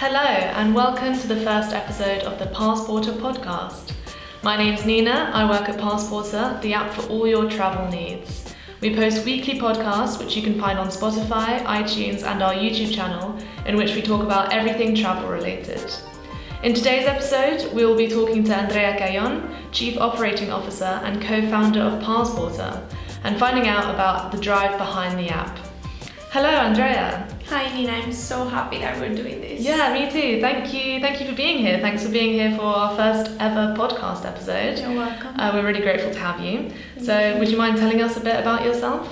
Hello, and welcome to the first episode of the Passporter podcast. My name's Nina, I work at Passporter, the app for all your travel needs. We post weekly podcasts, which you can find on Spotify, iTunes, and our YouTube channel, in which we talk about everything travel related. In today's episode, we will be talking to Andrea Cayon, Chief Operating Officer and co founder of Passporter, and finding out about the drive behind the app. Hello, Andrea. Hi, Nina. I'm so happy that we're doing this. Yeah, me too. Thank you. Thank you for being here. Thanks for being here for our first ever podcast episode. You're welcome. Uh, we're really grateful to have you. Thank so, you. would you mind telling us a bit about yourself?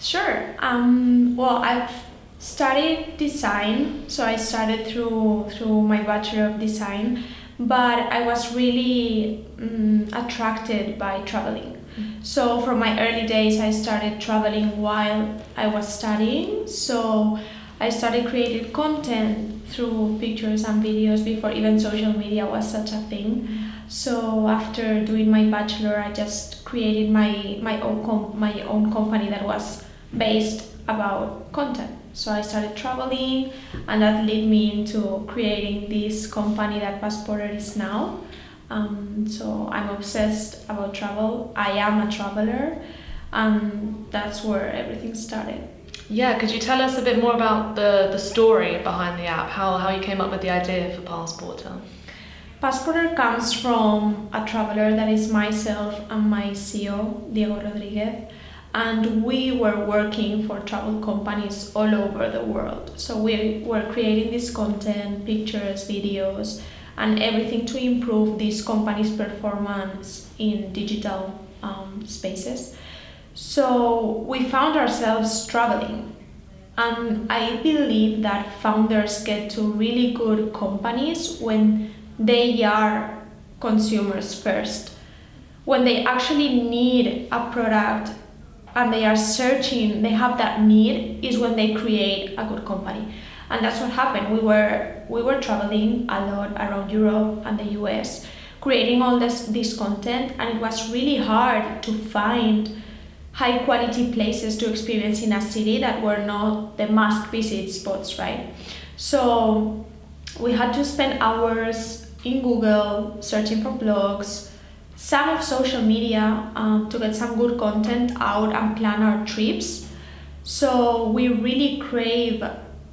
Sure. Um, well, I've studied design, so I started through through my bachelor of design, but I was really um, attracted by traveling. So from my early days, I started traveling while I was studying. So I started creating content through pictures and videos before even social media was such a thing. So after doing my bachelor, I just created my my own com- my own company that was based about content. So I started traveling, and that led me into creating this company that Passporter is now. Um, so I'm obsessed about travel. I am a traveler, and that's where everything started. Yeah, could you tell us a bit more about the, the story behind the app, how, how you came up with the idea for Passporter? Passporter comes from a traveler that is myself and my CEO, Diego Rodriguez, and we were working for travel companies all over the world. So we were creating this content, pictures, videos, and everything to improve these companies' performance in digital um, spaces. So we found ourselves traveling and I believe that founders get to really good companies when they are consumers first. When they actually need a product and they are searching, they have that need, is when they create a good company. And that's what happened. We were we were traveling a lot around Europe and the US, creating all this this content, and it was really hard to find high quality places to experience in a city that were not the must visit spots, right? So we had to spend hours in Google searching for blogs, some of social media um, to get some good content out and plan our trips. So we really crave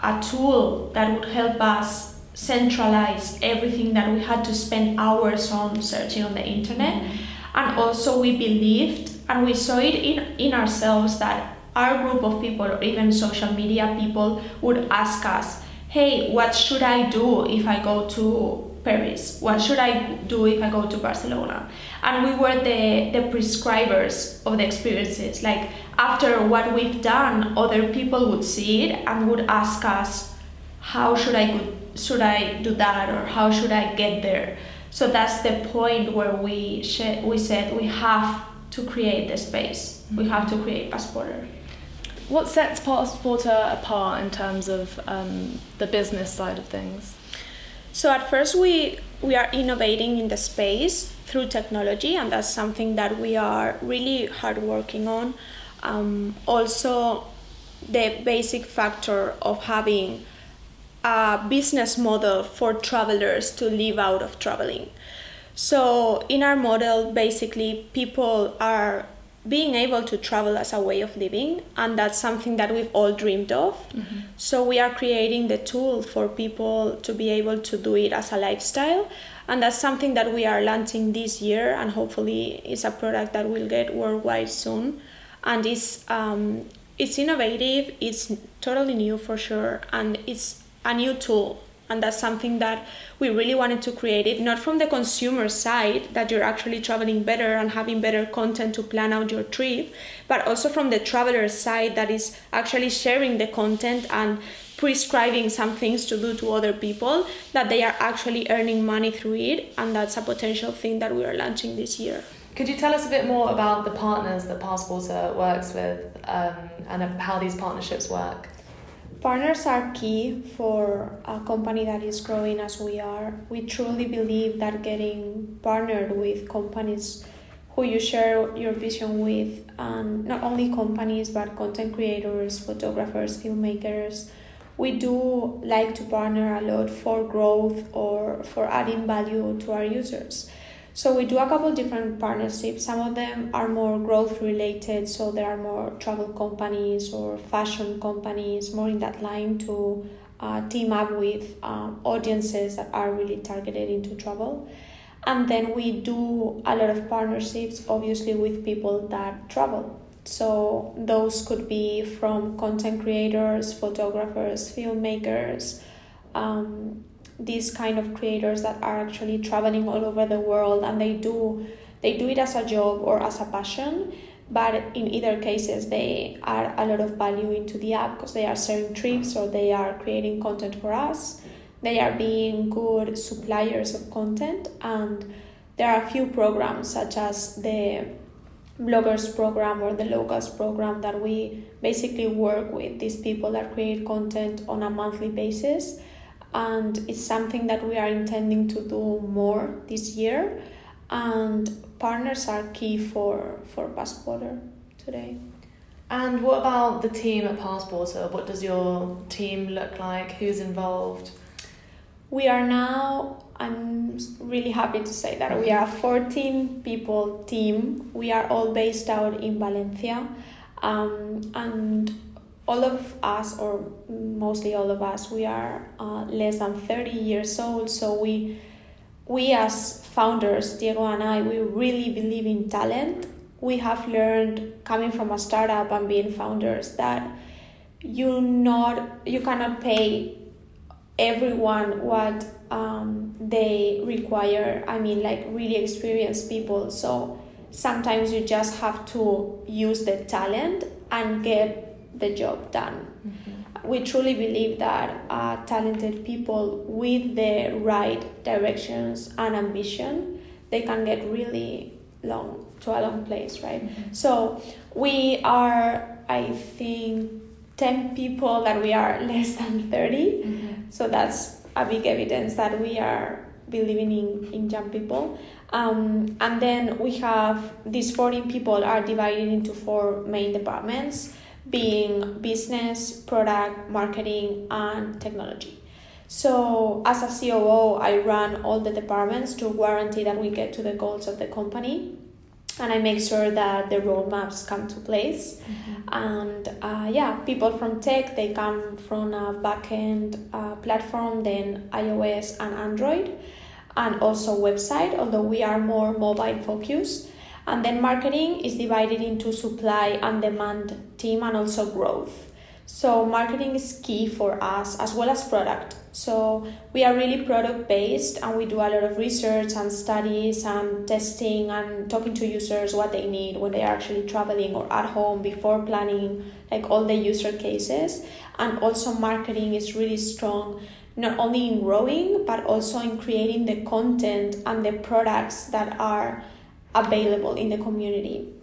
a tool that would help us centralize everything that we had to spend hours on searching on the internet. And also we believed and we saw it in, in ourselves that our group of people or even social media people would ask us hey what should i do if i go to paris what should i do if i go to barcelona and we were the, the prescribers of the experiences like after what we've done other people would see it and would ask us how should i go, should i do that or how should i get there so that's the point where we sh- we said we have to create the space. We have to create Passporter. What sets Passporter apart in terms of um, the business side of things? So at first we we are innovating in the space through technology, and that's something that we are really hard working on. Um, also, the basic factor of having a business model for travelers to live out of traveling. So, in our model, basically, people are being able to travel as a way of living, and that's something that we've all dreamed of. Mm-hmm. So, we are creating the tool for people to be able to do it as a lifestyle, and that's something that we are launching this year, and hopefully, it's a product that will get worldwide soon. And it's um, it's innovative, it's totally new for sure, and it's a new tool and that's something that we really wanted to create it not from the consumer side that you're actually traveling better and having better content to plan out your trip but also from the traveler side that is actually sharing the content and prescribing some things to do to other people that they are actually earning money through it and that's a potential thing that we are launching this year could you tell us a bit more about the partners that Passporter works with um, and how these partnerships work? Partners are key for a company that is growing as we are. We truly believe that getting partnered with companies who you share your vision with, and not only companies but content creators, photographers, filmmakers, we do like to partner a lot for growth or for adding value to our users. So we do a couple different partnerships. Some of them are more growth related, so there are more travel companies or fashion companies, more in that line to uh, team up with um, audiences that are really targeted into travel. And then we do a lot of partnerships, obviously, with people that travel. So those could be from content creators, photographers, filmmakers, um, these kind of creators that are actually traveling all over the world and they do they do it as a job or as a passion but in either cases they add a lot of value into the app because they are sharing trips or they are creating content for us. They are being good suppliers of content and there are a few programs such as the bloggers program or the locals program that we basically work with. These people that create content on a monthly basis and it's something that we are intending to do more this year. And partners are key for for passporter today. And what about the team at passporter what does your team look like? Who's involved? We are now i'm really happy to say that we are a 14 people team. We are all based out in valencia. Um, and all of us, or mostly all of us, we are uh, less than 30 years old. So we, we as founders, Diego and I, we really believe in talent. We have learned coming from a startup and being founders that you not you cannot pay everyone what um, they require. I mean, like really experienced people. So sometimes you just have to use the talent and get the job done. Mm-hmm. We truly believe that uh, talented people with the right directions and ambition, they can get really long to a long place, right? Mm-hmm. So we are, I think, 10 people that we are less than 30. Mm-hmm. So that's a big evidence that we are believing in, in young people. Um, and then we have these 14 people are divided into four main departments being business, product, marketing, and technology. So, as a COO, I run all the departments to guarantee that we get to the goals of the company. And I make sure that the roadmaps come to place. Mm-hmm. And uh, yeah, people from tech, they come from a backend uh, platform, then iOS and Android, and also website, although we are more mobile focused. And then marketing is divided into supply and demand team and also growth. So marketing is key for us as well as product. So we are really product based and we do a lot of research and studies and testing and talking to users what they need when they are actually traveling or at home before planning like all the user cases. And also marketing is really strong not only in growing but also in creating the content and the products that are available in the community.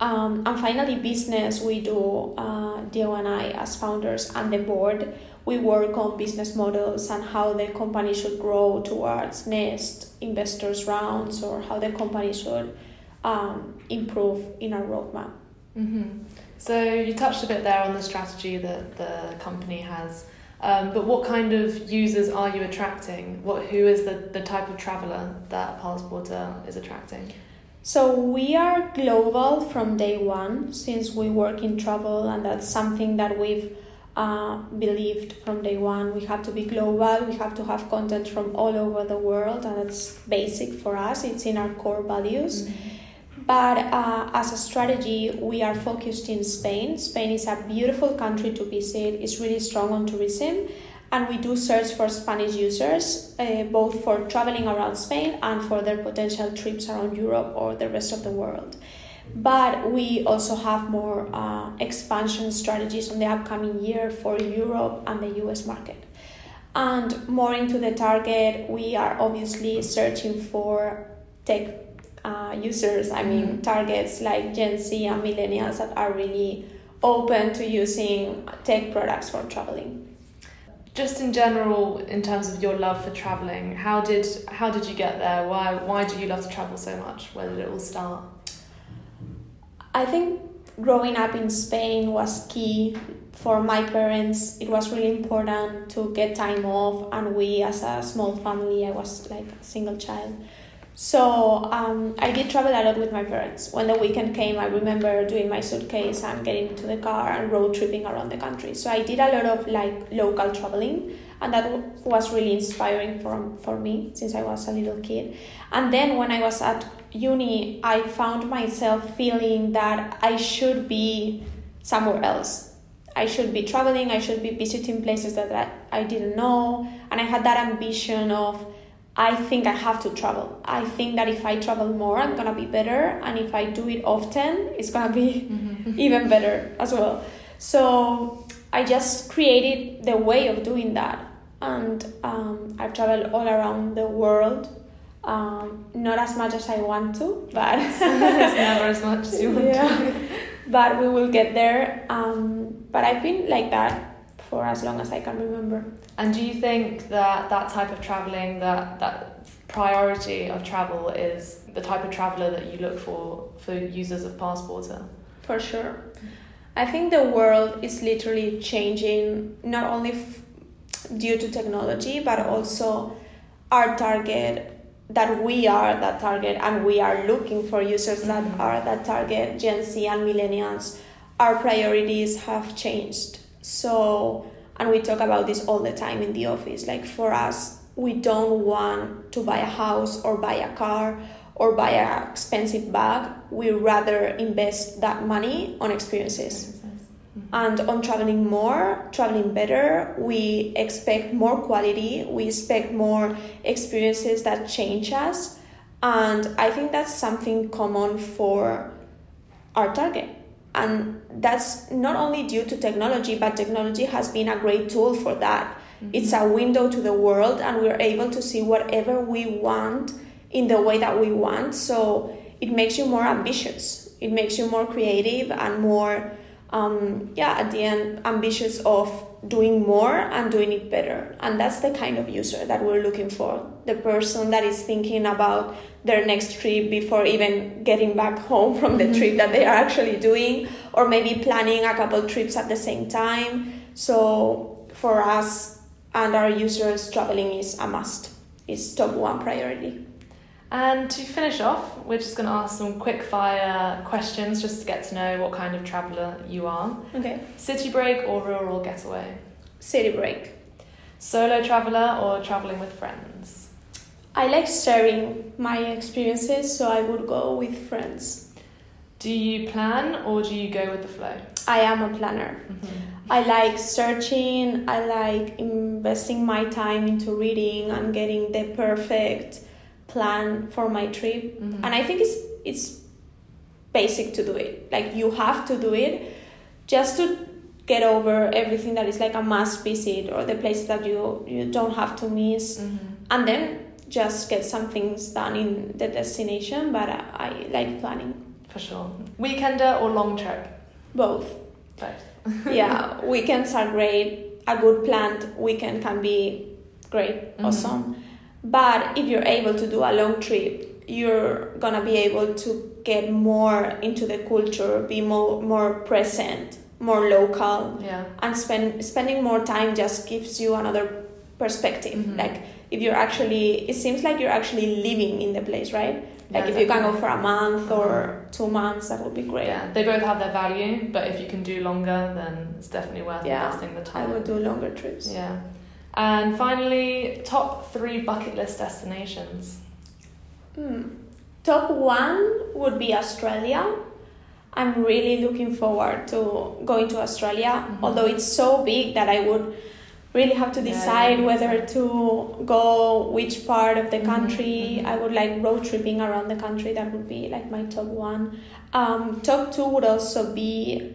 Um, and finally, business, we do, uh, Diego and I, as founders and the board, we work on business models and how the company should grow towards next investors rounds or how the company should um, improve in our roadmap. Mm-hmm. So you touched a bit there on the strategy that the company has. Um, but what kind of users are you attracting? What who is the, the type of traveler that Passporter is attracting? So we are global from day one since we work in travel, and that's something that we've uh, believed from day one. We have to be global, we have to have content from all over the world, and that's basic for us, it's in our core values. Mm-hmm. But uh, as a strategy, we are focused in Spain. Spain is a beautiful country to visit, it's really strong on tourism and we do search for Spanish users, uh, both for traveling around Spain and for their potential trips around Europe or the rest of the world. But we also have more uh, expansion strategies on the upcoming year for Europe and the US market. And more into the target, we are obviously searching for tech uh, users, I mean, mm-hmm. targets like Gen Z and millennials that are really open to using tech products for traveling just in general in terms of your love for traveling how did how did you get there why why do you love to travel so much where did it all start i think growing up in Spain was key for my parents. It was really important to get time off, and we, as a small family, I was like a single child. So um, I did travel a lot with my parents. When the weekend came, I remember doing my suitcase and getting into the car and road tripping around the country. So I did a lot of like local traveling, and that was really inspiring for for me since I was a little kid. And then when I was at uni, I found myself feeling that I should be somewhere else. I should be traveling. I should be visiting places that I didn't know, and I had that ambition of I think I have to travel. I think that if I travel more, I'm gonna be better, and if I do it often, it's gonna be mm-hmm. even better as well. So I just created the way of doing that, and um, I've traveled all around the world. Um, not as much as I want to, but it's never as much as you want yeah. to. but we will get there. Um, but I've been like that for as long as I can remember. And do you think that that type of traveling, that that priority of travel, is the type of traveler that you look for for users of Passporter? For sure, I think the world is literally changing, not only f- due to technology, but also our target that we are that target and we are looking for users that mm-hmm. are that target gen z and millennials our priorities have changed so, and we talk about this all the time in the office. Like for us, we don't want to buy a house or buy a car or buy an expensive bag. We rather invest that money on experiences and on traveling more, traveling better. We expect more quality, we expect more experiences that change us. And I think that's something common for our target and that's not only due to technology but technology has been a great tool for that. Mm-hmm. it's a window to the world and we're able to see whatever we want in the way that we want. So it makes you more ambitious. It makes you more creative and more um, yeah at the end ambitious of doing more and doing it better. And that's the kind of user that we're looking for. The person that is thinking about their next trip before even getting back home from the trip that they are actually doing or maybe planning a couple trips at the same time. So for us and our users traveling is a must. It's top one priority and to finish off, we're just going to ask some quick fire questions just to get to know what kind of traveller you are. Okay. City break or rural getaway? City break. Solo traveller or travelling with friends? I like sharing my experiences, so I would go with friends. Do you plan or do you go with the flow? I am a planner. Mm-hmm. I like searching, I like investing my time into reading and getting the perfect plan for my trip. Mm-hmm. and i think it's it's basic to do it. Like you have to do it just to get over everything that is like a must visit or the places that you you don't have to miss. Mm-hmm. and then just get some things done in the destination but I, I like planning. For sure. Weekender or long trip both. Both. Yeah weekends are great. A good planned weekend can be great. Mm-hmm. awesome but if you're able to do a long trip, you're gonna be able to get more into the culture, be more more present, more local, yeah. and spend spending more time just gives you another perspective. Mm-hmm. Like if you're actually, it seems like you're actually living in the place, right? Like yeah, if you can go for a month or uh-huh. two months, that would be great. Yeah, they both have their value, but if you can do longer, then it's definitely worth yeah, investing the time. I would do longer trips. Yeah. And finally, top three bucket list destinations. Hmm. Top one would be Australia. I'm really looking forward to going to Australia, mm-hmm. although it's so big that I would really have to decide yeah, whether to go which part of the mm-hmm, country. Mm-hmm. I would like road tripping around the country. That would be like my top one. Um, top two would also be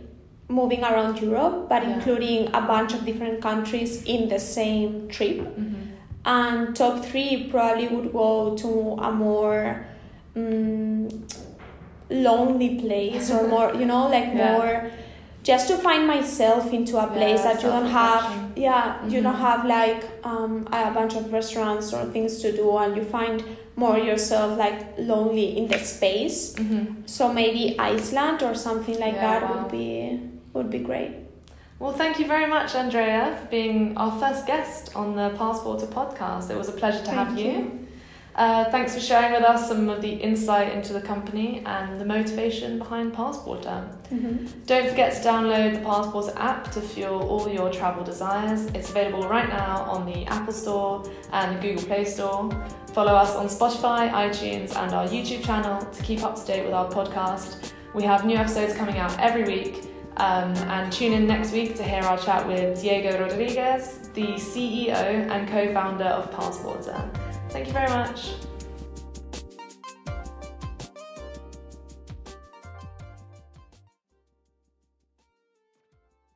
moving around Europe, but yeah. including a bunch of different countries in the same trip. Mm-hmm. And top three probably would go to a more um, lonely place or more, you know, like yeah. more just to find myself into a place Yeah, that you don't have yeah you Mhm. don't have like um, a bunch of restaurants or things to do and you find more yourself like lonely in the space Mm-hmm. so maybe iceland or something like Yeah, that wow. would be would be great Well, thank you very much, Andrea, for being our first guest on the Passporter podcast. It was a pleasure to have Thank you. Uh, thanks for sharing with us some of the insight into the company and the motivation behind Passporter. Mhm. Don't forget to download the Passporter app to fuel all your travel desires. It's available right now on the Apple Store and the Google Play Store. Follow us on Spotify, iTunes, and our YouTube channel to keep up to date with our podcast. We have new episodes coming out every week. Um, and tune in next week to hear our chat with Diego Rodriguez, the CEO and co founder of Passporter. Thank you very much.